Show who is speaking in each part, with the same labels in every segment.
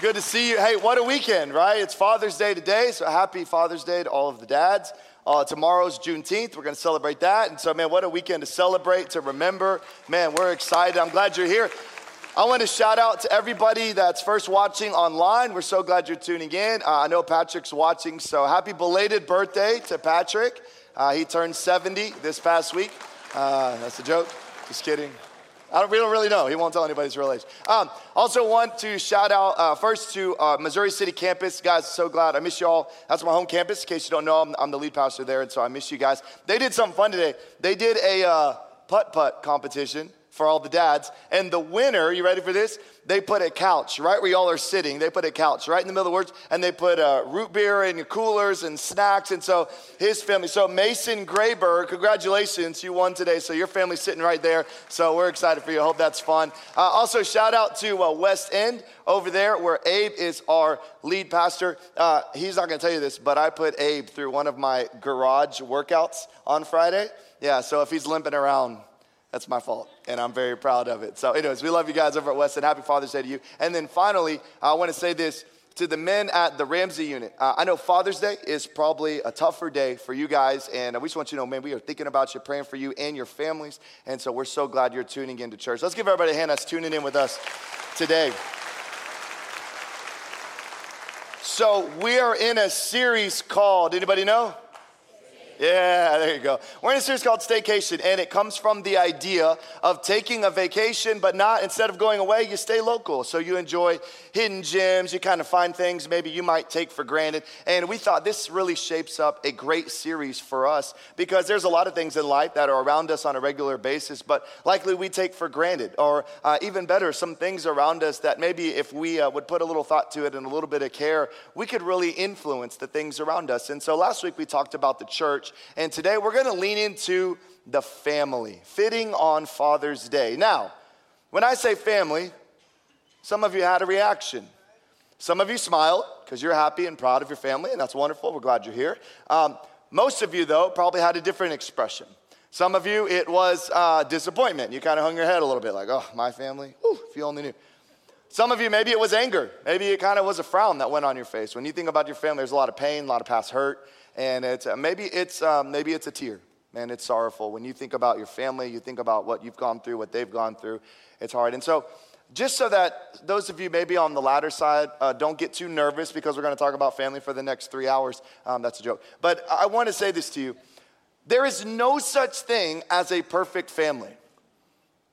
Speaker 1: Good to see you. Hey, what a weekend, right? It's Father's Day today, so happy Father's Day to all of the dads. Uh, tomorrow's Juneteenth. We're going to celebrate that. And so, man, what a weekend to celebrate, to remember. Man, we're excited. I'm glad you're here. I want to shout out to everybody that's first watching online. We're so glad you're tuning in. Uh, I know Patrick's watching, so happy belated birthday to Patrick. Uh, he turned 70 this past week. Uh, that's a joke. Just kidding. I don't, we don't really know. He won't tell anybody his real age. Um, also, want to shout out uh, first to uh, Missouri City campus. Guys, so glad. I miss you all. That's my home campus. In case you don't know, I'm, I'm the lead pastor there, and so I miss you guys. They did something fun today. They did a uh, putt putt competition for all the dads. And the winner, you ready for this? They put a couch right where y'all are sitting. They put a couch right in the middle of the words, and they put uh, root beer and coolers and snacks. And so his family, so Mason Grayberg, congratulations, you won today. So your family's sitting right there. So we're excited for you. Hope that's fun. Uh, also, shout out to uh, West End over there, where Abe is our lead pastor. Uh, he's not going to tell you this, but I put Abe through one of my garage workouts on Friday. Yeah, so if he's limping around, that's my fault, and I'm very proud of it. So, anyways, we love you guys over at Weston. Happy Father's Day to you. And then finally, I want to say this to the men at the Ramsey unit. Uh, I know Father's Day is probably a tougher day for you guys, and we just want you to know, man, we are thinking about you, praying for you and your families. And so we're so glad you're tuning into church. Let's give everybody a hand that's tuning in with us today. So we are in a series called, anybody know? Yeah, there you go. We're in a series called Staycation, and it comes from the idea of taking a vacation, but not instead of going away, you stay local. So you enjoy hidden gems, you kind of find things maybe you might take for granted. And we thought this really shapes up a great series for us because there's a lot of things in life that are around us on a regular basis, but likely we take for granted. Or uh, even better, some things around us that maybe if we uh, would put a little thought to it and a little bit of care, we could really influence the things around us. And so last week we talked about the church and today we're going to lean into the family, fitting on Father's Day. Now, when I say family, some of you had a reaction. Some of you smiled because you're happy and proud of your family, and that's wonderful. We're glad you're here. Um, most of you, though, probably had a different expression. Some of you, it was uh, disappointment. You kind of hung your head a little bit, like, oh, my family? Ooh, if you only knew. Some of you, maybe it was anger. Maybe it kind of was a frown that went on your face. When you think about your family, there's a lot of pain, a lot of past hurt and it's uh, maybe it's um, maybe it's a tear. Man it's sorrowful. When you think about your family you think about what you've gone through what they've gone through it's hard. And so just so that those of you maybe on the latter side uh, don't get too nervous because we're going to talk about family for the next three hours um, that's a joke. But i want to say this to you. There is no such thing as a perfect family.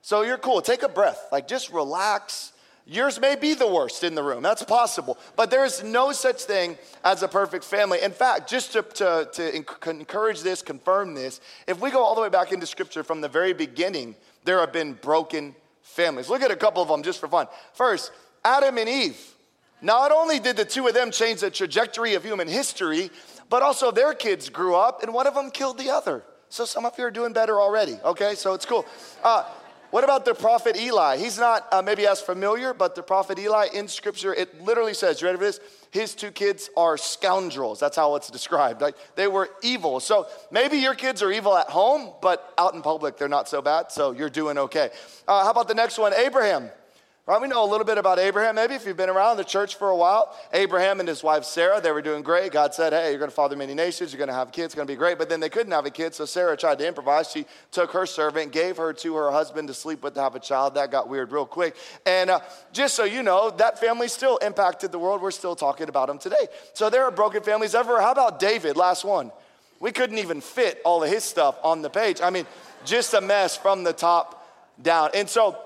Speaker 1: So you're cool. Take a breath. Like just relax Yours may be the worst in the room. That's possible. But there is no such thing as a perfect family. In fact, just to, to, to encourage this, confirm this, if we go all the way back into scripture from the very beginning, there have been broken families. Look at a couple of them just for fun. First, Adam and Eve. Not only did the two of them change the trajectory of human history, but also their kids grew up and one of them killed the other. So some of you are doing better already, okay? So it's cool. Uh, what about the prophet Eli? He's not uh, maybe as familiar, but the prophet Eli in scripture, it literally says, you ready for this? His two kids are scoundrels. That's how it's described. Like they were evil. So maybe your kids are evil at home, but out in public, they're not so bad. So you're doing okay. Uh, how about the next one? Abraham. Right? We know a little bit about Abraham, maybe if you've been around the church for a while. Abraham and his wife Sarah, they were doing great. God said, Hey, you're going to father many nations, you're going to have kids, it's going to be great. But then they couldn't have a kid, so Sarah tried to improvise. She took her servant, gave her to her husband to sleep with to have a child. That got weird real quick. And uh, just so you know, that family still impacted the world. We're still talking about them today. So there are broken families ever. How about David? Last one. We couldn't even fit all of his stuff on the page. I mean, just a mess from the top down. And so,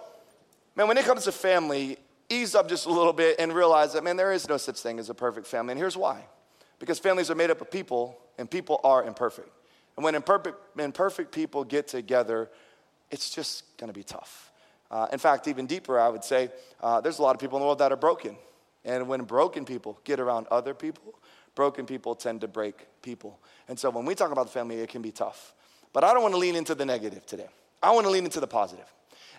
Speaker 1: man, when it comes to family, ease up just a little bit and realize that, man, there is no such thing as a perfect family. And here's why because families are made up of people, and people are imperfect. And when imperfect, imperfect people get together, it's just gonna be tough. Uh, in fact, even deeper, I would say uh, there's a lot of people in the world that are broken. And when broken people get around other people, broken people tend to break people. And so when we talk about the family, it can be tough. But I don't wanna lean into the negative today, I wanna lean into the positive.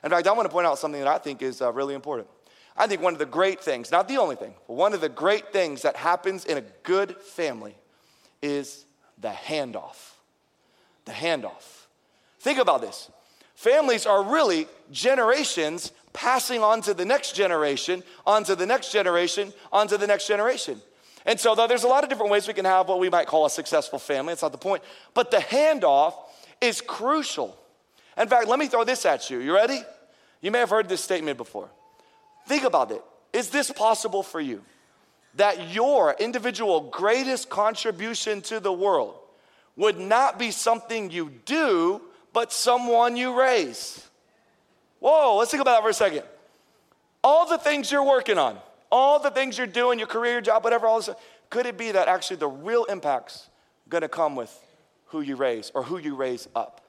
Speaker 1: In fact, I wanna point out something that I think is uh, really important. I think one of the great things, not the only thing, but one of the great things that happens in a good family is the handoff. The handoff. Think about this. Families are really generations passing on to the next generation, on to the next generation, on to the next generation. And so, though there's a lot of different ways we can have what we might call a successful family, it's not the point. But the handoff is crucial. In fact, let me throw this at you. You ready? You may have heard this statement before. Think about it. Is this possible for you? That your individual greatest contribution to the world would not be something you do, but someone you raise. Whoa, let's think about that for a second. All the things you're working on, all the things you're doing, your career, your job, whatever, all this, could it be that actually the real impact's gonna come with who you raise or who you raise up?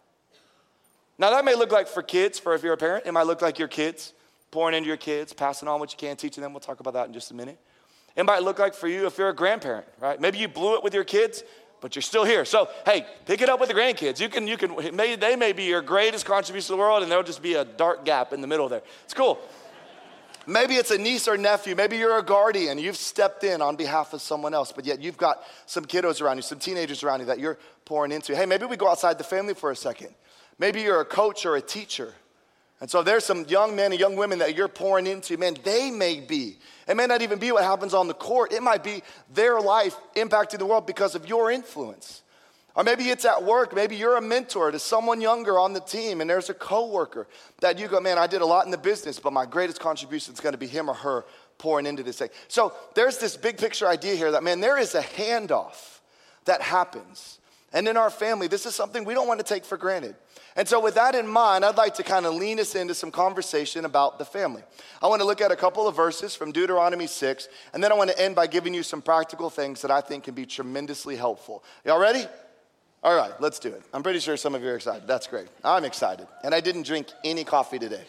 Speaker 1: Now, that may look like for kids, for if you're a parent, it might look like your kids, pouring into your kids, passing on what you can, teaching them. We'll talk about that in just a minute. It might look like for you if you're a grandparent, right? Maybe you blew it with your kids, but you're still here. So, hey, pick it up with the grandkids. You can, you can, may, they may be your greatest contribution to the world, and there'll just be a dark gap in the middle there. It's cool. Maybe it's a niece or nephew. Maybe you're a guardian. You've stepped in on behalf of someone else, but yet you've got some kiddos around you, some teenagers around you that you're pouring into. Hey, maybe we go outside the family for a second. Maybe you're a coach or a teacher. And so there's some young men and young women that you're pouring into. Man, they may be. It may not even be what happens on the court. It might be their life impacting the world because of your influence. Or maybe it's at work. Maybe you're a mentor to someone younger on the team, and there's a coworker that you go, man, I did a lot in the business, but my greatest contribution is going to be him or her pouring into this thing. So there's this big picture idea here that, man, there is a handoff that happens. And in our family, this is something we don't want to take for granted. And so, with that in mind, I'd like to kind of lean us into some conversation about the family. I want to look at a couple of verses from Deuteronomy 6, and then I want to end by giving you some practical things that I think can be tremendously helpful. Y'all ready? All right, let's do it. I'm pretty sure some of you are excited. That's great. I'm excited. And I didn't drink any coffee today.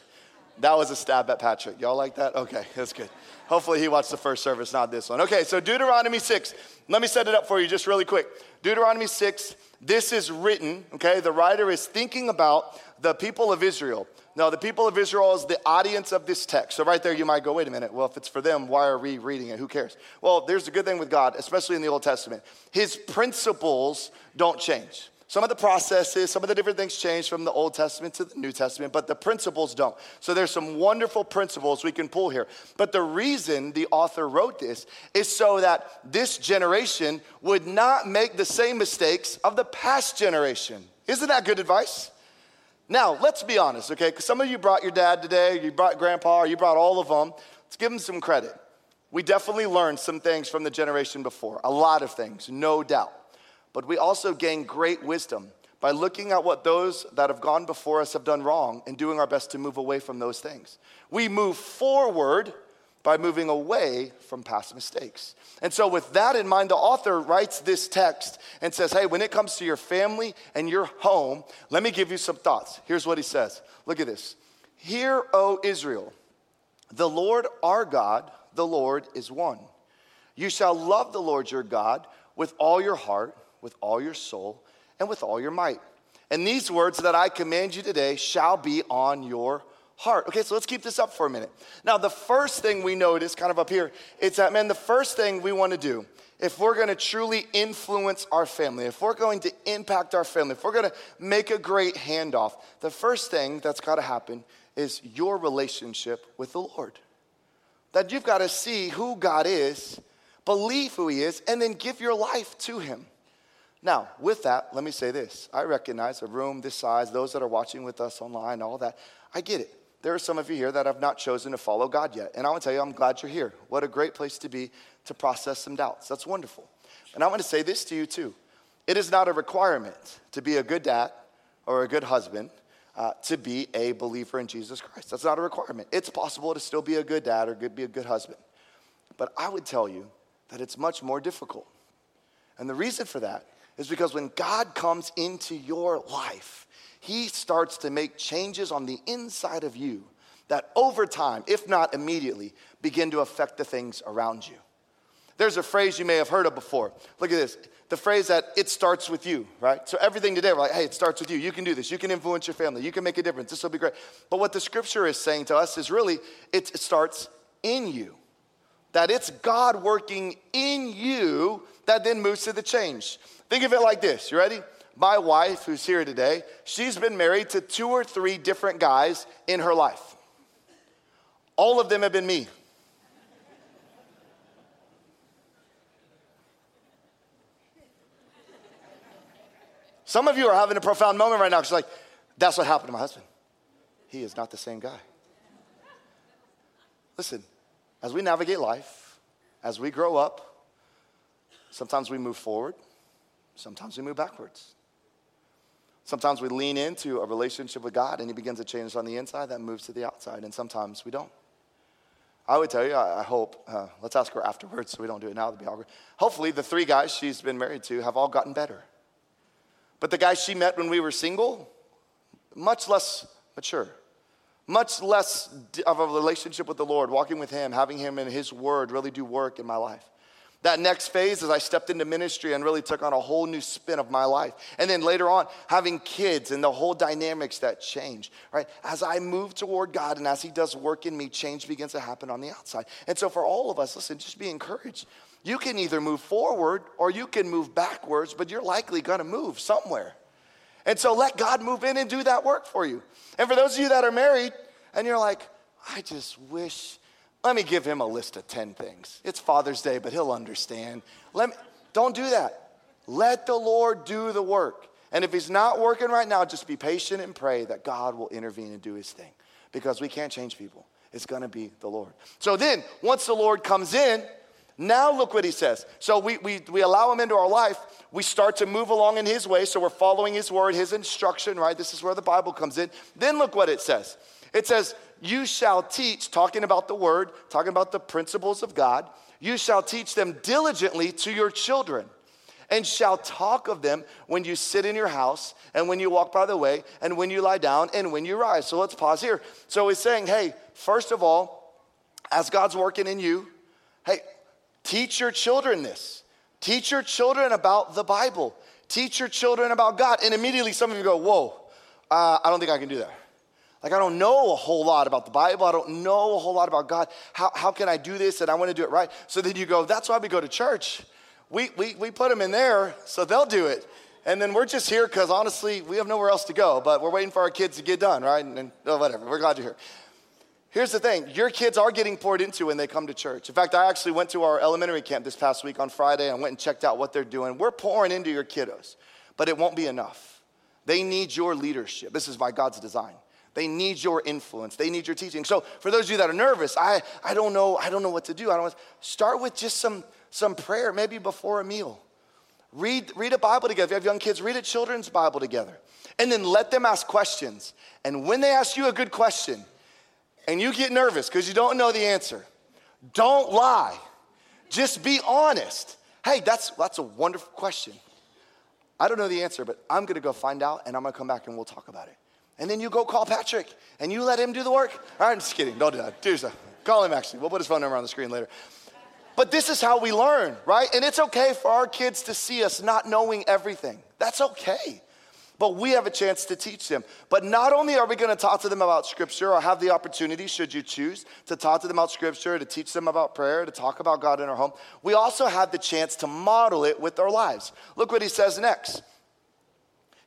Speaker 1: That was a stab at Patrick. Y'all like that? Okay, that's good. Hopefully, he watched the first service, not this one. Okay, so Deuteronomy 6. Let me set it up for you just really quick. Deuteronomy 6, this is written, okay? The writer is thinking about the people of Israel. Now, the people of Israel is the audience of this text. So, right there, you might go, wait a minute. Well, if it's for them, why are we reading it? Who cares? Well, there's a good thing with God, especially in the Old Testament. His principles don't change. Some of the processes, some of the different things change from the Old Testament to the New Testament, but the principles don't. So there's some wonderful principles we can pull here. But the reason the author wrote this is so that this generation would not make the same mistakes of the past generation. Isn't that good advice? Now, let's be honest, okay? Because some of you brought your dad today, you brought grandpa, or you brought all of them. Let's give them some credit. We definitely learned some things from the generation before, a lot of things, no doubt but we also gain great wisdom by looking at what those that have gone before us have done wrong and doing our best to move away from those things. We move forward by moving away from past mistakes. And so, with that in mind, the author writes this text and says, Hey, when it comes to your family and your home, let me give you some thoughts. Here's what he says Look at this. Hear, O Israel, the Lord our God, the Lord is one. You shall love the Lord your God with all your heart with all your soul, and with all your might. And these words that I command you today shall be on your heart. Okay, so let's keep this up for a minute. Now, the first thing we notice, kind of up here, it's that, man, the first thing we want to do, if we're going to truly influence our family, if we're going to impact our family, if we're going to make a great handoff, the first thing that's got to happen is your relationship with the Lord. That you've got to see who God is, believe who He is, and then give your life to Him. Now, with that, let me say this. I recognize a room this size, those that are watching with us online, all that. I get it. There are some of you here that have not chosen to follow God yet. And I want to tell you, I'm glad you're here. What a great place to be to process some doubts. That's wonderful. And I want to say this to you too. It is not a requirement to be a good dad or a good husband uh, to be a believer in Jesus Christ. That's not a requirement. It's possible to still be a good dad or be a good husband. But I would tell you that it's much more difficult. And the reason for that is because when God comes into your life, He starts to make changes on the inside of you that over time, if not immediately, begin to affect the things around you. There's a phrase you may have heard of before. Look at this the phrase that it starts with you, right? So everything today, we're like, hey, it starts with you. You can do this. You can influence your family. You can make a difference. This will be great. But what the scripture is saying to us is really, it starts in you. That it's God working in you that then moves to the change. Think of it like this. You ready? My wife, who's here today, she's been married to two or three different guys in her life. All of them have been me. Some of you are having a profound moment right now because, like, that's what happened to my husband. He is not the same guy. Listen, as we navigate life, as we grow up, sometimes we move forward, sometimes we move backwards. Sometimes we lean into a relationship with God and He begins to change us on the inside, that moves to the outside, and sometimes we don't. I would tell you, I, hope, uh, let's ask her afterwards so we don't do it now, that'd be awkward. Hopefully, the three guys she's been married to have all gotten better. But the guys she met when we were single, much less mature, much less of a relationship with the Lord, walking with Him, having Him and His Word really do work in my life. That next phase as I stepped into ministry and really took on a whole new spin of my life. And then later on, having kids and the whole dynamics that change, right? As I move toward God and as He does work in me, change begins to happen on the outside. And so for all of us, listen, just be encouraged. You can either move forward or you can move backwards, but you're likely gonna move somewhere. And so let God move in and do that work for you. And for those of you that are married and you're like, I just wish let me give him a list of 10 things. It's Father's Day, but he'll understand. Let me, don't do that. Let the Lord do the work. And if he's not working right now, just be patient and pray that God will intervene and do his thing because we can't change people. It's to be the Lord. So then, once the Lord comes in, now look what he says. So we, we, we allow him into our life. We start to move along in his way. So we're following his word, his instruction, right? This is where the Bible comes in. Then look what it says. It says, You shall teach, talking about the word, talking about the principles of God, you shall teach them diligently to your children and shall talk of them when you sit in your house and when you walk by the way and when you lie down and when you rise. So let's pause here. So he's saying, hey, first of all, as God's working in you, hey, teach your children this. Teach your children about the Bible. Teach your children about God. And immediately some of you go, whoa, uh, I don't think I can do that. Like, I don't know a whole lot about the Bible. I don't know a whole lot about God. How, how can I do this? And I want to do it right. So then you go, that's why we go to church. We, we, we put them in there so they'll do it. And then we're just here because honestly, we have nowhere else to go, but we're waiting for our kids to get done, right? And, and oh, whatever, we're glad you're here. Here's the thing your kids are getting poured into when they come to church. In fact, I actually went to our elementary camp this past week on Friday and went and checked out what they're doing. We're pouring into your kiddos, but it won't be enough. They need your leadership. This is by God's design. They need your influence. They need your teaching. So for those of you that are nervous, I, I don't know, I don't know what to do. I don't start with just some, some prayer, maybe before a meal. Read, read a Bible together. If you have young kids, read a children's Bible together. And then let them ask questions. And when they ask you a good question and you get nervous because you don't know the answer, don't lie. Just be honest. Hey, that's, that's a wonderful question. I don't know the answer, but I'm gonna go find out and I'm gonna come back and we'll talk about it. And then you go call Patrick and you let him do the work. All right, I'm just kidding. Don't do that. Do so. Call him actually. We'll put his phone number on the screen later. But this is how we learn, right? And it's okay for our kids to see us not knowing everything. That's okay. But we have a chance to teach them. But not only are we going to talk to them about Scripture or have the opportunity, should you choose, to talk to them about Scripture, to teach them about prayer, to talk about God in our home, we also have the chance to model it with our lives. Look what he says next.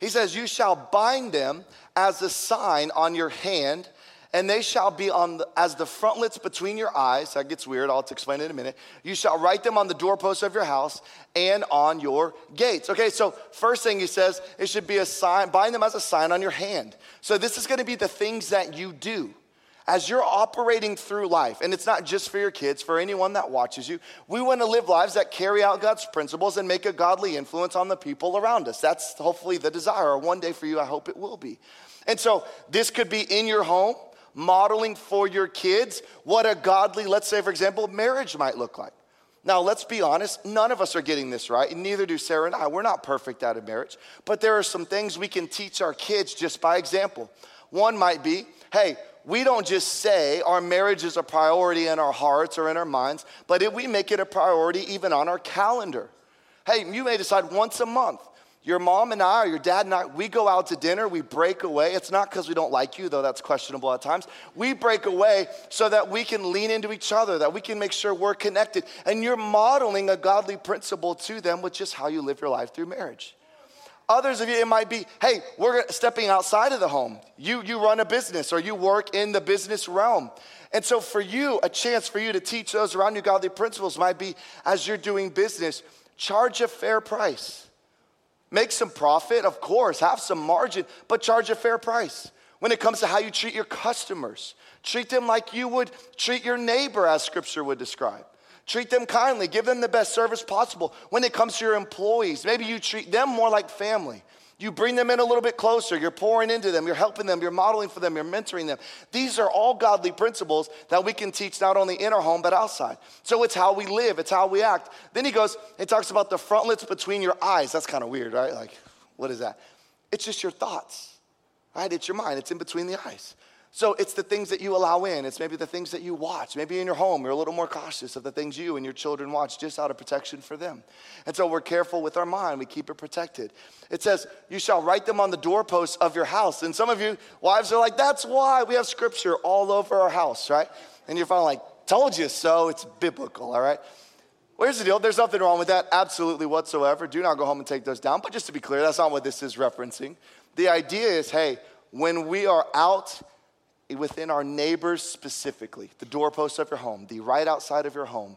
Speaker 1: He says, You shall bind them as a sign on your hand, and they shall be on the, as the frontlets between your eyes. That gets weird. I'll explain it in a minute. You shall write them on the doorposts of your house and on your gates. Okay, so first thing he says, it should be a sign, bind them as a sign on your hand. So this is going to be the things that you do as you're operating through life, and it's not just for your kids, for anyone that watches you, we want to live lives that carry out God's principles and make a godly influence on the people around us. That's hopefully the desire, or one day for you, I hope it will be. And so this could be in your home, modeling for your kids what a godly, let's say, for example, marriage might look like. Now, let's be honest, none of us are getting this right, and neither do Sarah and I. We're not perfect out of marriage, but there are some things we can teach our kids just by example. One might be hey, we don't just say our marriage is a priority in our hearts or in our minds, but if we make it a priority even on our calendar. Hey, you may decide once a month. Your mom and I, or your dad and I, we go out to dinner, we break away. It's not because we don't like you, though that's questionable at times. We break away so that we can lean into each other, that we can make sure we're connected. And you're modeling a godly principle to them with just how you live your life through marriage. Others of you, it might be, hey, we're stepping outside of the home. You, you run a business or you work in the business realm. And so, for you, a chance for you to teach those around you godly principles might be as you're doing business, charge a fair price. Make some profit, of course, have some margin, but charge a fair price. When it comes to how you treat your customers, treat them like you would treat your neighbor, as scripture would describe. Treat them kindly, give them the best service possible. When it comes to your employees, maybe you treat them more like family. You bring them in a little bit closer. You're pouring into them. You're helping them. You're modeling for them. You're mentoring them. These are all godly principles that we can teach not only in our home, but outside. So it's how we live, it's how we act. Then he goes, he talks about the frontlets between your eyes. That's kind of weird, right? Like, what is that? It's just your thoughts, right? It's your mind, it's in between the eyes. So it's the things that you allow in. It's maybe the things that you watch. Maybe in your home, you're a little more cautious of the things you and your children watch just out of protection for them. And so we're careful with our mind. We keep it protected. It says, You shall write them on the doorposts of your house. And some of you wives are like, That's why we have scripture all over our house, right? And you're finally like, Told you so. It's biblical, all right? Well, here's the deal. There's nothing wrong with that, absolutely whatsoever. Do not go home and take those down. But just to be clear, that's not what this is referencing. The idea is hey, when we are out within our neighbors specifically, the doorposts of your home, the right outside of your home,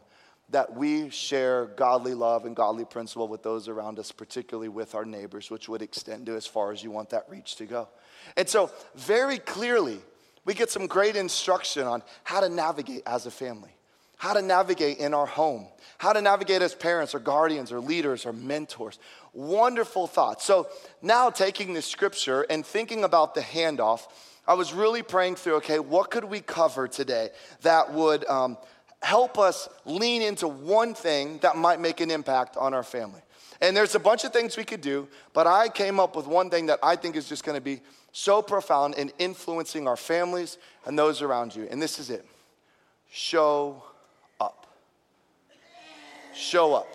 Speaker 1: that we share godly love and godly principle with those around us, particularly with our neighbors, which would extend to as far as you want that reach to go. And so, very clearly, we get some great instruction on how to navigate as a family, how to navigate in our home, how to navigate as parents or guardians or leaders or mentors. Wonderful thoughts. So, now taking this scripture and thinking about the handoff, I was really praying through okay, what could we cover today that would um, help us lean into one thing that might make an impact on our family? And there's a bunch of things we could do, but I came up with one thing that I think is just gonna be so profound in influencing our families and those around you. And this is it show up. Show up.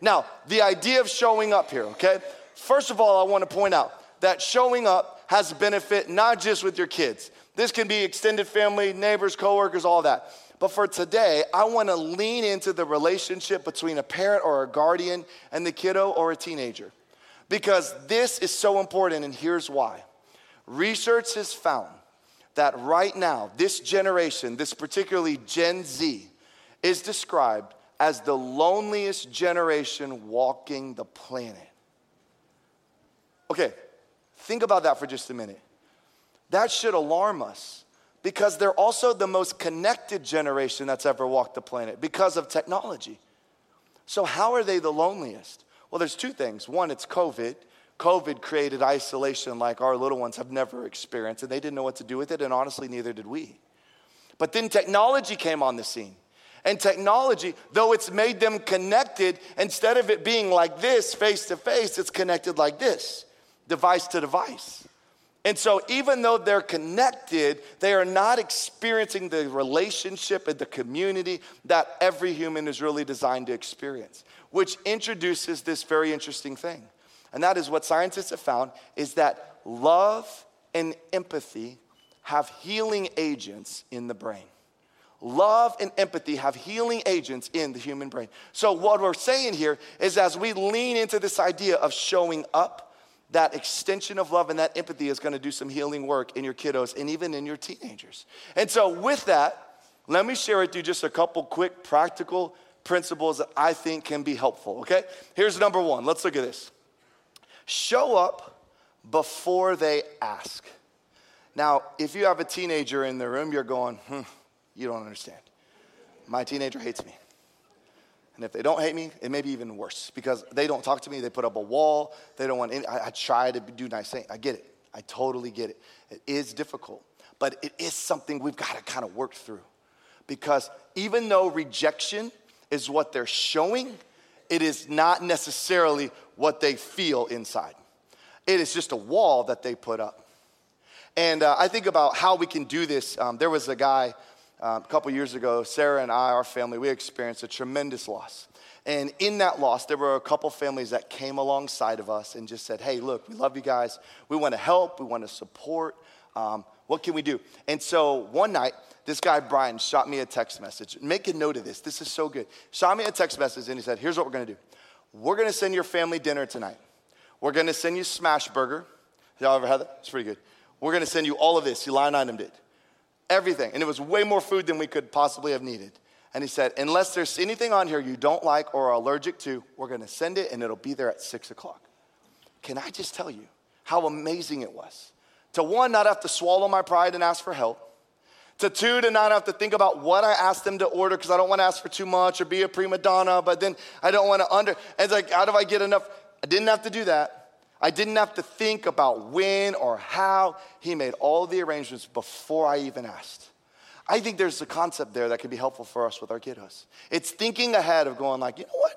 Speaker 1: Now, the idea of showing up here, okay? First of all, I wanna point out that showing up has benefit not just with your kids. This can be extended family, neighbors, coworkers, all that. But for today, I want to lean into the relationship between a parent or a guardian and the kiddo or a teenager. Because this is so important, and here's why. Research has found that right now, this generation, this particularly Gen Z, is described as the loneliest generation walking the planet. Okay, Think about that for just a minute. That should alarm us because they're also the most connected generation that's ever walked the planet because of technology. So, how are they the loneliest? Well, there's two things. One, it's COVID. COVID created isolation like our little ones have never experienced, and they didn't know what to do with it, and honestly, neither did we. But then technology came on the scene. And technology, though it's made them connected, instead of it being like this, face to face, it's connected like this device to device. And so, even though they're connected, they are not experiencing the relationship and the community that every human is really designed to experience, which introduces this very interesting thing. And that is what scientists have found is that love and empathy have healing agents in the brain. Love and empathy have healing agents in the human brain. So, what we're saying here is as we lean into this idea of showing up, that extension of love and that empathy is going to do some healing work in your kiddos and even in your teenagers. And so, with that, let me share with you just a couple quick practical principles that I think can be helpful, okay? Here's number one. Let's look at this. Show up before they ask. Now, if you have a teenager in the room, you're going, hmm, you don't understand. My teenager hates me. And if they don't hate me, it may be even worse because they don't talk to me. They put up a wall. They don't want any. I, I try to do nice things. I get it. I totally get it. It is difficult, but it is something we've got to kind of work through because even though rejection is what they're showing, it is not necessarily what they feel inside. It is just a wall that they put up. And uh, I think about how we can do this. Um, there was a guy um, a couple years ago, Sarah and I, our family, we experienced a tremendous loss. And in that loss, there were a couple families that came alongside of us and just said, hey, look, we love you guys. We want to help, we want to support. Um, what can we do? And so one night, this guy, Brian, shot me a text message. Make a note of this. This is so good. Shot me a text message and he said, here's what we're going to do. We're going to send your family dinner tonight. We're going to send you Smashburger. Y'all ever had that? It's pretty good. We're going to send you all of this. You line item did everything. And it was way more food than we could possibly have needed. And he said, unless there's anything on here you don't like or are allergic to, we're gonna send it and it'll be there at six o'clock. Can I just tell you how amazing it was? To one, not have to swallow my pride and ask for help. To two, to not have to think about what I asked them to order because I don't wanna ask for too much or be a prima donna, but then I don't wanna under. It's like, how do I get enough? I didn't have to do that. I didn't have to think about when or how. He made all the arrangements before I even asked. I think there's a concept there that can be helpful for us with our kiddos. It's thinking ahead of going like, you know what?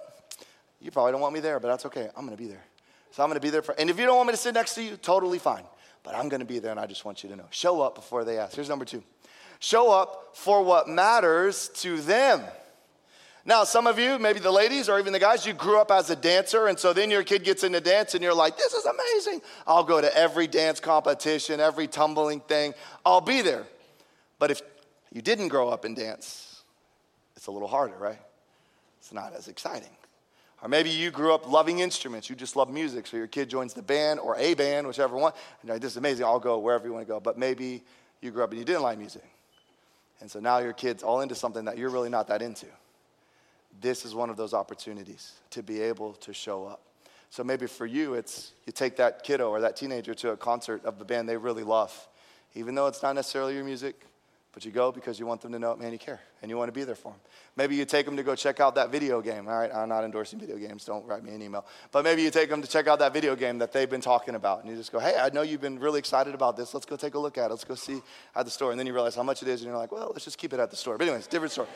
Speaker 1: You probably don't want me there, but that's okay. I'm gonna be there. So I'm gonna be there for, and if you don't want me to sit next to you, totally fine. But I'm gonna be there and I just want you to know. Show up before they ask. Here's number two. Show up for what matters to them. Now, some of you, maybe the ladies or even the guys, you grew up as a dancer, and so then your kid gets into dance and you're like, this is amazing. I'll go to every dance competition, every tumbling thing, I'll be there. But if you didn't grow up in dance, it's a little harder, right? It's not as exciting. Or maybe you grew up loving instruments, you just love music, so your kid joins the band or a band, whichever one. Like, this is amazing, I'll go wherever you want to go. But maybe you grew up and you didn't like music. And so now your kid's all into something that you're really not that into this is one of those opportunities to be able to show up. So maybe for you, it's you take that kiddo or that teenager to a concert of the band they really love, even though it's not necessarily your music, but you go because you want them to know, man, you care and you want to be there for them. Maybe you take them to go check out that video game. All right, I'm not endorsing video games, don't write me an email. But maybe you take them to check out that video game that they've been talking about and you just go, hey, I know you've been really excited about this. Let's go take a look at it. Let's go see at the store. And then you realize how much it is and you're like, well, let's just keep it at the store. But, anyways, different story.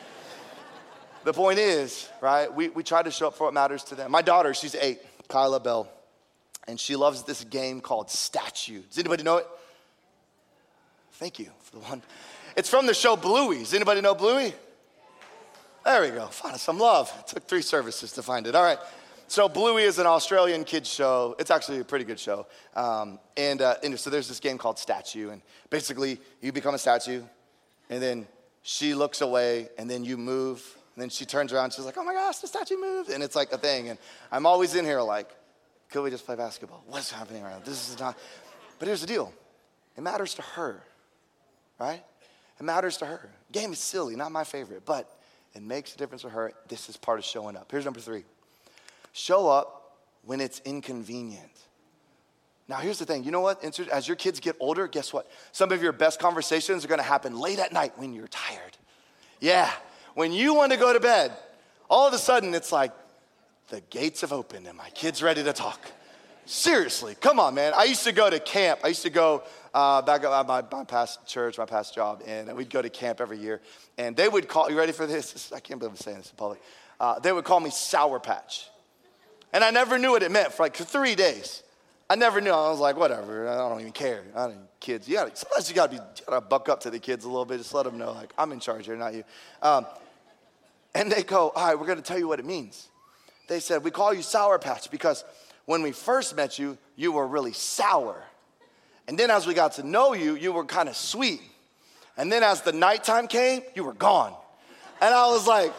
Speaker 1: The point is, right, we, we try to show up for what matters to them. My daughter, she's eight, Kyla Bell, and she loves this game called Statue. Does anybody know it? Thank you for the one. It's from the show Bluey. Does anybody know Bluey? There we go. Find us some love. It took three services to find it. All right. So Bluey is an Australian kids show. It's actually a pretty good show. Um, and, uh, and so there's this game called Statue, and basically you become a statue, and then she looks away, and then you move, and then she turns around, she's like, oh my gosh, the statue moved. And it's like a thing. And I'm always in here like, could we just play basketball? What's happening right now? This is not. But here's the deal it matters to her, right? It matters to her. Game is silly, not my favorite, but it makes a difference for her. This is part of showing up. Here's number three show up when it's inconvenient. Now, here's the thing you know what? As your kids get older, guess what? Some of your best conversations are gonna happen late at night when you're tired. Yeah, when you want to go to bed, all of a sudden it's like the gates have opened and my kid's ready to talk. Seriously, come on, man. I used to go to camp. I used to go uh, back at my, my, past church, my past job, and we'd go to camp every year. And they would call, you ready for this? I can't believe I'm saying this in public. Uh, they would call me Sour Patch. And I never knew what it meant for like three days. I never knew. I was like, whatever. I don't even care. I don't kids. You gotta, sometimes you gotta be, you gotta buck up to the kids a little bit. Just let them know, like, I'm in charge here, not you. Um, and they go, all right, we're gonna tell you what it means. They said, we call you Sour Patch because when we first met you, you were really sour. And then as we got to know you, you were kind of sweet. And then as the nighttime came, you were gone. And I was like,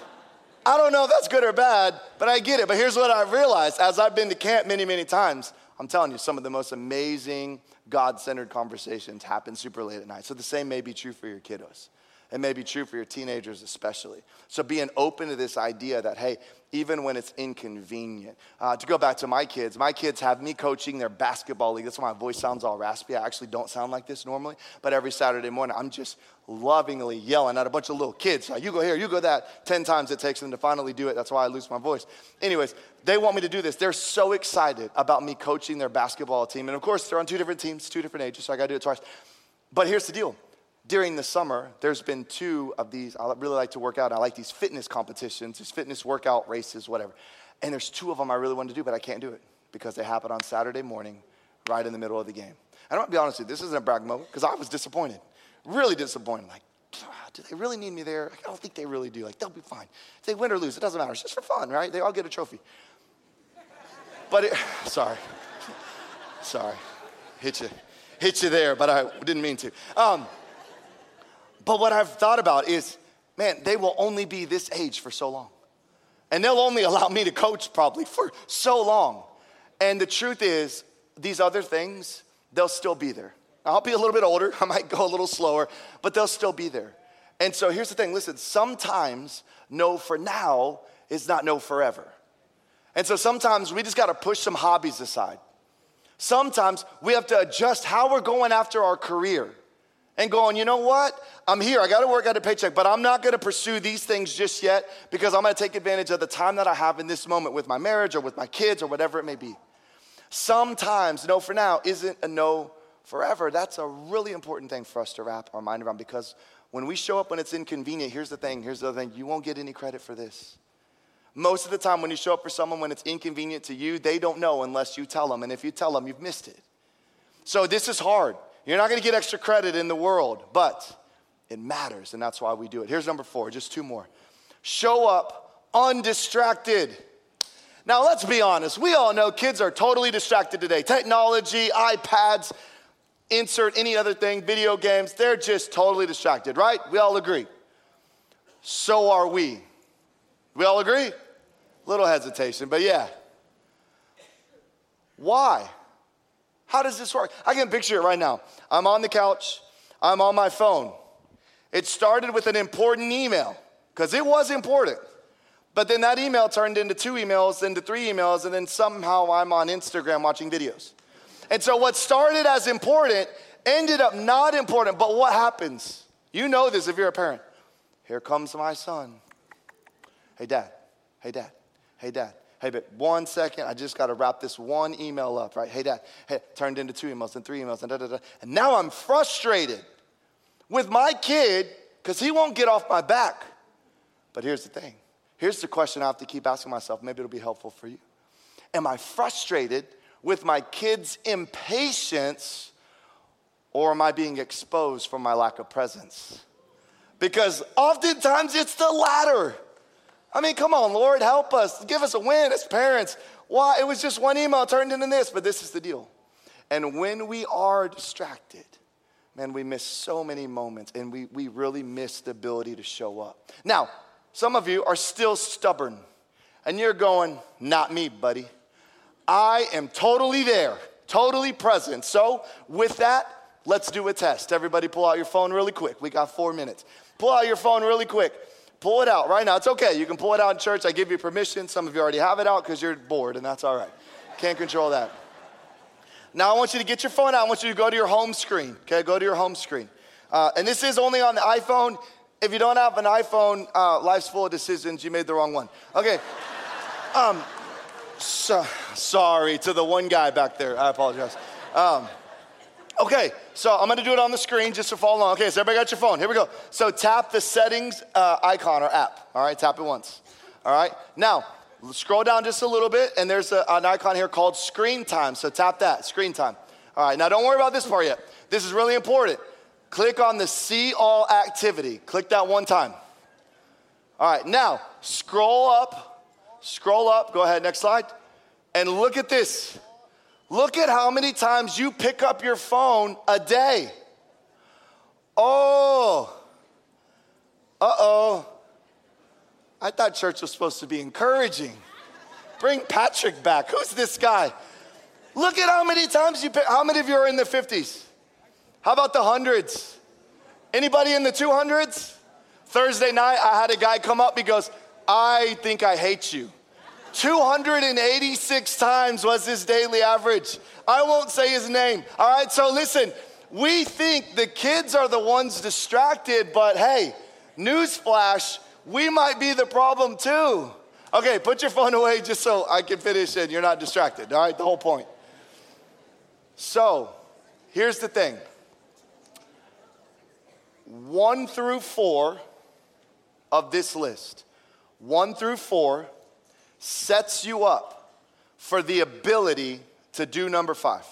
Speaker 1: I don't know if that's good or bad, but I get it. But here's what I realized as I've been to camp many, many times I'm telling you, some of the most amazing God centered conversations happen super late at night. So the same may be true for your kiddos. It may be true for your teenagers, especially. So being open to this idea that, hey, even when it's inconvenient. Uh, to go back to my kids, my kids have me coaching their basketball league. That's why my voice sounds all raspy. I actually don't sound like this normally, but every Saturday morning, I'm just lovingly yelling at a bunch of little kids. Like, you go here, you go that. 10 times it takes them to finally do it. That's why I lose my voice. Anyways, they want me to do this. They're so excited about me coaching their basketball team. And of course, they're on two different teams, two different ages, so I gotta do it twice. But here's the deal during the summer, there's been two of these. I really like to work out. I like these fitness competitions, these fitness workout races, whatever. And there's two of them I really want to do, but I can't do it because they happen on Saturday morning, right in the middle of the game. And I don't be honest with you, this isn't a brag moment because I was disappointed, really disappointed. Like, do they really need me there? I don't think they really do. Like, they'll be fine. If they win or lose, it doesn't matter. It's just for fun, right? They all get a trophy. But it, sorry, sorry, hit you, hit you there, but I didn't mean to. Um, but what I've thought about is, man, they will only be this age for so long. And they'll only allow me to coach probably for so long. And the truth is, these other things, they'll still be there. I'll be a little bit older, I might go a little slower, but they'll still be there. And so here's the thing listen, sometimes no for now is not no forever. And so sometimes we just got to push some hobbies aside. Sometimes we have to adjust how we're going after our career and going, you know what? I'm here. I got to work out a paycheck, but I'm not going to pursue these things just yet because I'm going to take advantage of the time that I have in this moment with my marriage or with my kids or whatever it may be. Sometimes no for now isn't a no forever. That's a really important thing for us to wrap our mind around because when we show up when it's inconvenient, here's the thing, here's the other thing, you won't get any credit for this. Most of the time, when you show up for someone when it's inconvenient to you, they don't know unless you tell them. And if you tell them, you've missed it. So this is hard. You're not gonna get extra credit in the world, but it matters, and that's why we do it. Here's number four, just two more. Show up undistracted. Now, let's be honest. We all know kids are totally distracted today. Technology, iPads, insert any other thing, video games, they're just totally distracted, right? We all agree. So are we. We all agree? Little hesitation, but yeah. Why? How does this work? I can picture it right now. I'm on the couch, I'm on my phone. It started with an important email, because it was important. But then that email turned into two emails, into three emails, and then somehow I'm on Instagram watching videos. And so what started as important ended up not important. But what happens? You know this if you're a parent. Here comes my son. Hey, dad. Hey, dad. Hey, dad. Hey, but one second, I just got to wrap this one email up, right? Hey, dad. Hey, turned into two emails and three emails and da da da. And now I'm frustrated with my kid because he won't get off my back. But here's the thing here's the question I have to keep asking myself. Maybe it'll be helpful for you. Am I frustrated with my kid's impatience or am I being exposed for my lack of presence? Because oftentimes it's the latter. I mean, come on, Lord, help us. Give us a win as parents. Why? It was just one email turned into this, but this is the deal. And when we are distracted, man, we miss so many moments and we, we really miss the ability to show up. Now, some of you are still stubborn and you're going, not me, buddy. I am totally there, totally present. So, with that, let's do a test. Everybody, pull out your phone really quick. We got four minutes. Pull out your phone really quick. Pull it out right now. It's okay. You can pull it out in church. I give you permission. Some of you already have it out because you're bored, and that's all right. Can't control that. Now, I want you to get your phone out. I want you to go to your home screen. Okay, go to your home screen. Uh, and this is only on the iPhone. If you don't have an iPhone, uh, life's full of decisions. You made the wrong one. Okay. Um, so, sorry to the one guy back there. I apologize. Um, okay, so I'm gonna do it on the screen just to follow along. Okay, so everybody got your phone. Here we go. So tap the settings uh, icon or app. All right, tap it once. All right, now scroll down just a little bit, and there's a, an icon here called screen time. So tap that, screen time. All right, now don't worry about this part yet. This is really important. Click on the see all activity. Click that one time. All right, now scroll up Scroll up, go ahead, next slide. And look at this. Look at how many times you pick up your phone a day. Oh, uh oh. I thought church was supposed to be encouraging. Bring Patrick back. Who's this guy? Look at how many times you pick. How many of you are in the 50s? How about the hundreds? Anybody in the 200s? Thursday night, I had a guy come up. He goes, I think I hate you. 286 times was his daily average. I won't say his name. All right, so listen, we think the kids are the ones distracted, but hey, newsflash, we might be the problem too. Okay, put your phone away just so I can finish and you're not distracted. All right, the whole point. So, here's the thing one through four of this list 1 through 4 sets you up for the ability to do number 5.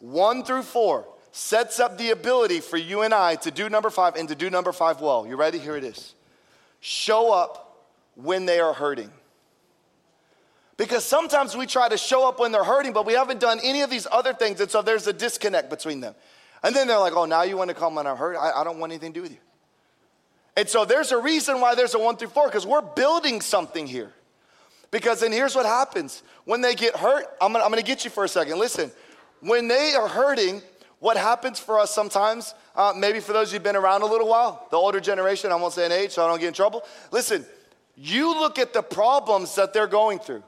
Speaker 1: 1 through 4 sets up the ability for you and I to do number 5 and to do number 5 well. You ready? Here it is. Show up when they are hurting. Because sometimes we try to show up when they're hurting, but we haven't done any of these other things, and so there's a disconnect between them. And then they're like, oh, now you want to come when I'm hurt? I, I don't want anything to do with you. And so there's a reason why there's a one through four, because we're building something here. Because then here's what happens when they get hurt. I'm gonna, I'm gonna get you for a second. Listen, when they are hurting, what happens for us sometimes, uh, maybe for those who've been around a little while, the older generation, I won't say an age so I don't get in trouble. Listen, you look at the problems that they're going through.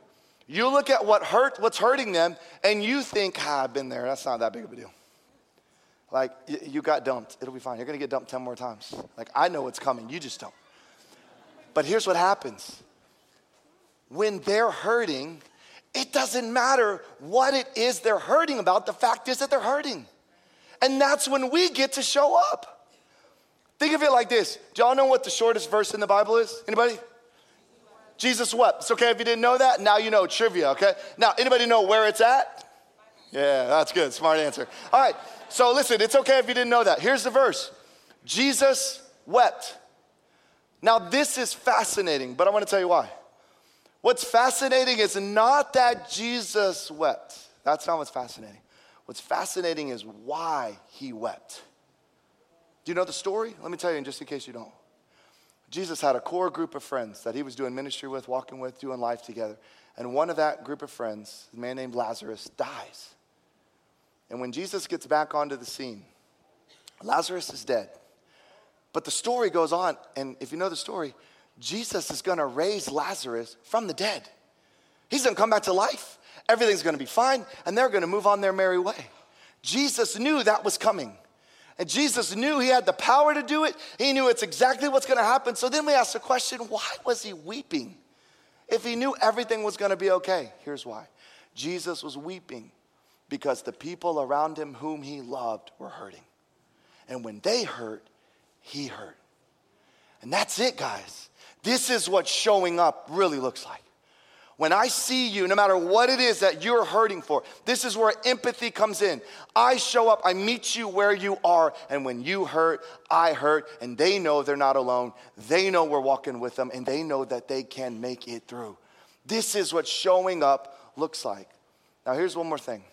Speaker 1: You look at what hurt, what's hurting them, and you think, ah, I've been there. That's not that big of a deal. Like, you got dumped. It'll be fine. You're going to get dumped 10 more times. Like, I know what's coming. You just don't. But here's what happens when they're hurting, it doesn't matter what it is they're hurting about. The fact is that they're hurting. And that's when we get to show up. Think of it like this. Do y'all know what the shortest verse in the Bible is? Anybody? Jesus wept. It's okay if you didn't know that. Now you know trivia, okay? Now, anybody know where it's at? Yeah, that's good. Smart answer. All right. So listen, it's okay if you didn't know that. Here's the verse. Jesus wept. Now, this is fascinating, but I want to tell you why. What's fascinating is not that Jesus wept. That's not what's fascinating. What's fascinating is why he wept. Do you know the story? Let me tell you, just in case you don't. Jesus had a core group of friends that he was doing ministry with, walking with, doing life together. And one of that group of friends, a man named Lazarus, dies. And when Jesus gets back onto the scene, Lazarus is dead. But the story goes on, and if you know the story, Jesus is gonna raise Lazarus from the dead. He's gonna come back to life. Everything's gonna be fine, and they're gonna move on their merry way. Jesus knew that was coming. And Jesus knew he had the power to do it. He knew it's exactly what's gonna happen. So then we ask the question why was he weeping? If he knew everything was gonna be okay, here's why Jesus was weeping because the people around him whom he loved were hurting. And when they hurt, he hurt. And that's it, guys. This is what showing up really looks like. When I see you, no matter what it is that you're hurting for, this is where empathy comes in. I show up, I meet you where you are, and when you hurt, I hurt, and they know they're not alone. They know we're walking with them, and they know that they can make it through. This is what showing up looks like. Now, here's one more thing.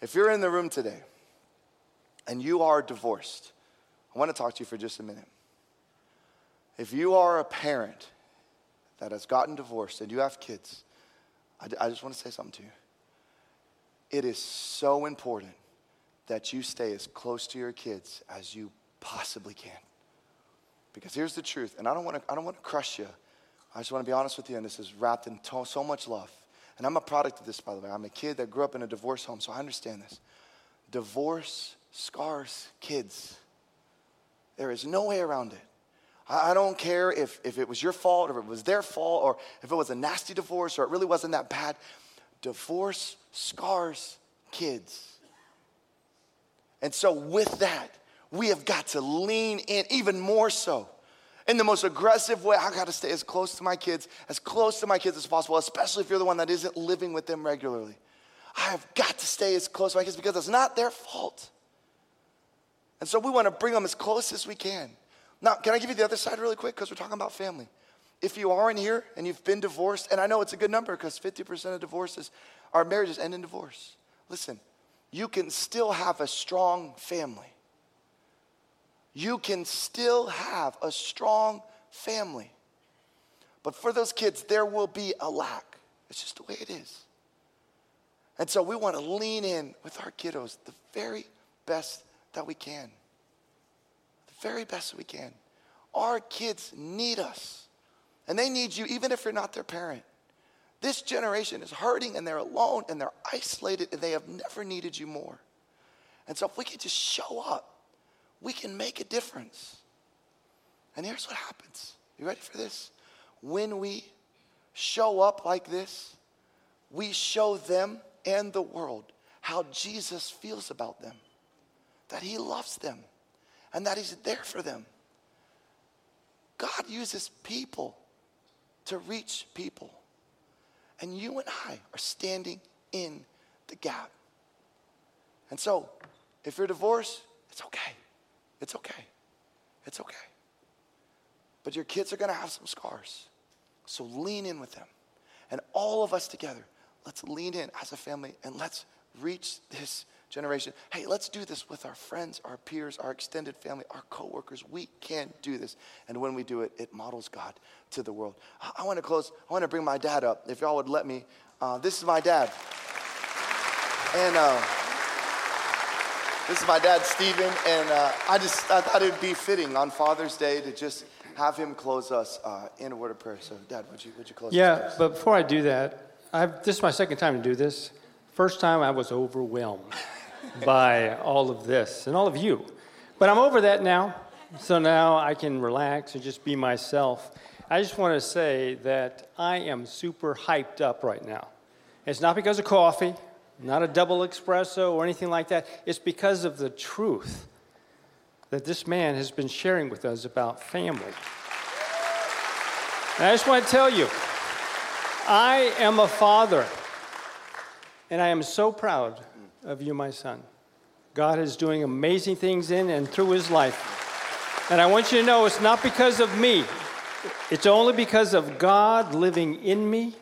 Speaker 1: If you're in the room today and you are divorced, I want to talk to you for just a minute. If you are a parent that has gotten divorced and you have kids, I, I just want to say something to you. It is so important that you stay as close to your kids as you possibly can. Because here's the truth, and I don't want to, I don't want to crush you. I just want to be honest with you, and this is wrapped in to- so much love. And I'm a product of this, by the way. I'm a kid that grew up in a divorce home, so I understand this. Divorce scars kids. There is no way around it. I don't care if, if it was your fault or if it was their fault or if it was a nasty divorce or it really wasn't that bad. Divorce scars kids. And so, with that, we have got to lean in even more so in the most aggressive way. I got to stay as close to my kids, as close to my kids as possible, especially if you're the one that isn't living with them regularly. I have got to stay as close to my kids because it's not their fault. And so we want to bring them as close as we can. Now, can I give you the other side really quick? Because we're talking about family. If you are in here and you've been divorced, and I know it's a good number because 50% of divorces, our marriages end in divorce. Listen, you can still have a strong family. You can still have a strong family. But for those kids, there will be a lack. It's just the way it is. And so we want to lean in with our kiddos the very best that we can very best we can. Our kids need us, and they need you even if you're not their parent. This generation is hurting and they're alone and they're isolated and they have never needed you more. And so, if we can just show up, we can make a difference. And here's what happens. You ready for this? When we show up like this, we show them and the world how Jesus feels about them, that he loves them and that He's there for them. God uses people to reach people. And you and I are standing in the gap. And so, if you're divorced, it's okay. It's okay. It's okay. But your kids are going to have some scars. So lean in with them. And all of us together, let's lean in as a family and let's reach this generation. Hey, let's do this with our friends, our peers, our extended family, our coworkers. We can do this. And when we do it, it models God to the world. I, I want to close. I want to bring my dad up, if y'all would let me. Uh, this is my dad. And uh, This is my dad, Stephen, and uh, I just I thought it would be fitting on Father's Day to just have him close us uh, in a word of prayer. So, Dad, would you would you close?
Speaker 2: Yeah, but before I do that, I've, this is my second time to do this. First time I was overwhelmed by all of this and all of you, but I'm over that now. So now I can relax and just be myself. I just want to say that I am super hyped up right now. It's not because of coffee not a double espresso or anything like that. It's because of the truth that this man has been sharing with us about family. And I just want to tell you, I am a father, and I am so proud of you, my son. God is doing amazing things in and through his life. And I want you to know it's not because of me, it's only because of God living in me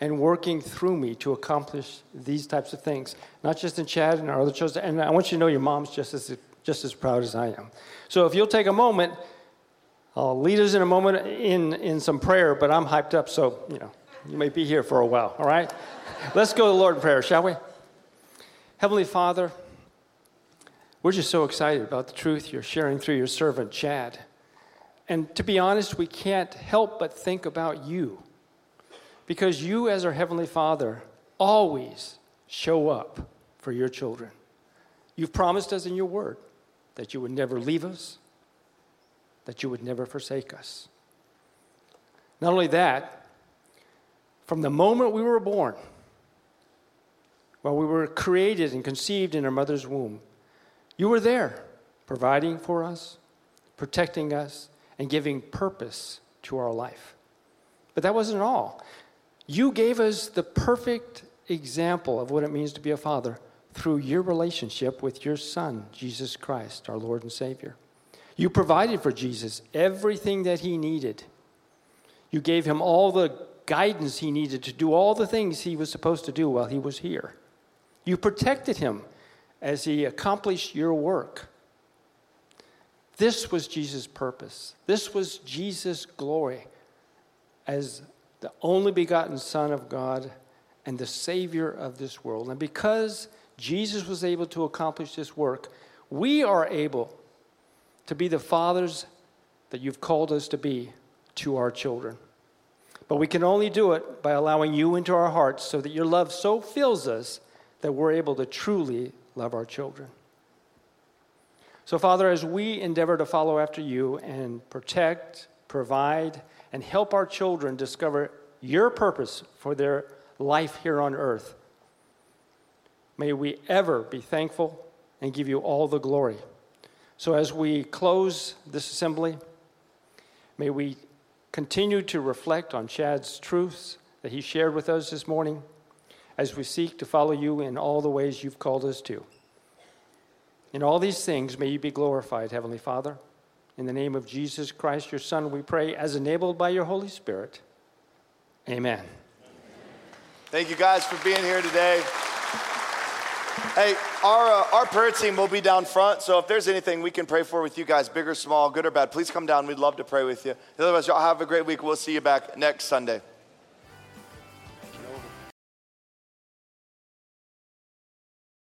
Speaker 2: and working through me to accomplish these types of things, not just in Chad and our other children. And I want you to know your mom's just as, just as proud as I am. So if you'll take a moment, I'll lead us in a moment in, in some prayer, but I'm hyped up, so, you know, you may be here for a while, all right? Let's go to the Lord in prayer, shall we? Heavenly Father, we're just so excited about the truth you're sharing through your servant, Chad. And to be honest, we can't help but think about you because you, as our Heavenly Father, always show up for your children. You've promised us in your word that you would never leave us, that you would never forsake us. Not only that, from the moment we were born, while we were created and conceived in our mother's womb, you were there, providing for us, protecting us, and giving purpose to our life. But that wasn't all. You gave us the perfect example of what it means to be a father through your relationship with your Son, Jesus Christ, our Lord and Savior. You provided for Jesus everything that he needed. You gave him all the guidance he needed to do all the things he was supposed to do while he was here. You protected him as he accomplished your work. This was Jesus' purpose. This was Jesus' glory as the only begotten Son of God and the Savior of this world. And because Jesus was able to accomplish this work, we are able to be the fathers that you've called us to be to our children. But we can only do it by allowing you into our hearts so that your love so fills us that we're able to truly love our children. So, Father, as we endeavor to follow after you and protect, provide, and help our children discover your purpose for their life here on earth. May we ever be thankful and give you all the glory. So, as we close this assembly, may we continue to reflect on Chad's truths that he shared with us this morning as we seek to follow you in all the ways you've called us to. In all these things, may you be glorified, Heavenly Father. In the name of Jesus Christ, your Son, we pray, as enabled by your Holy Spirit. Amen.
Speaker 1: Thank you guys for being here today. Hey, our, uh, our prayer team will be down front, so if there's anything we can pray for with you guys, big or small, good or bad, please come down. We'd love to pray with you. Otherwise, y'all have a great week. We'll see you back next Sunday.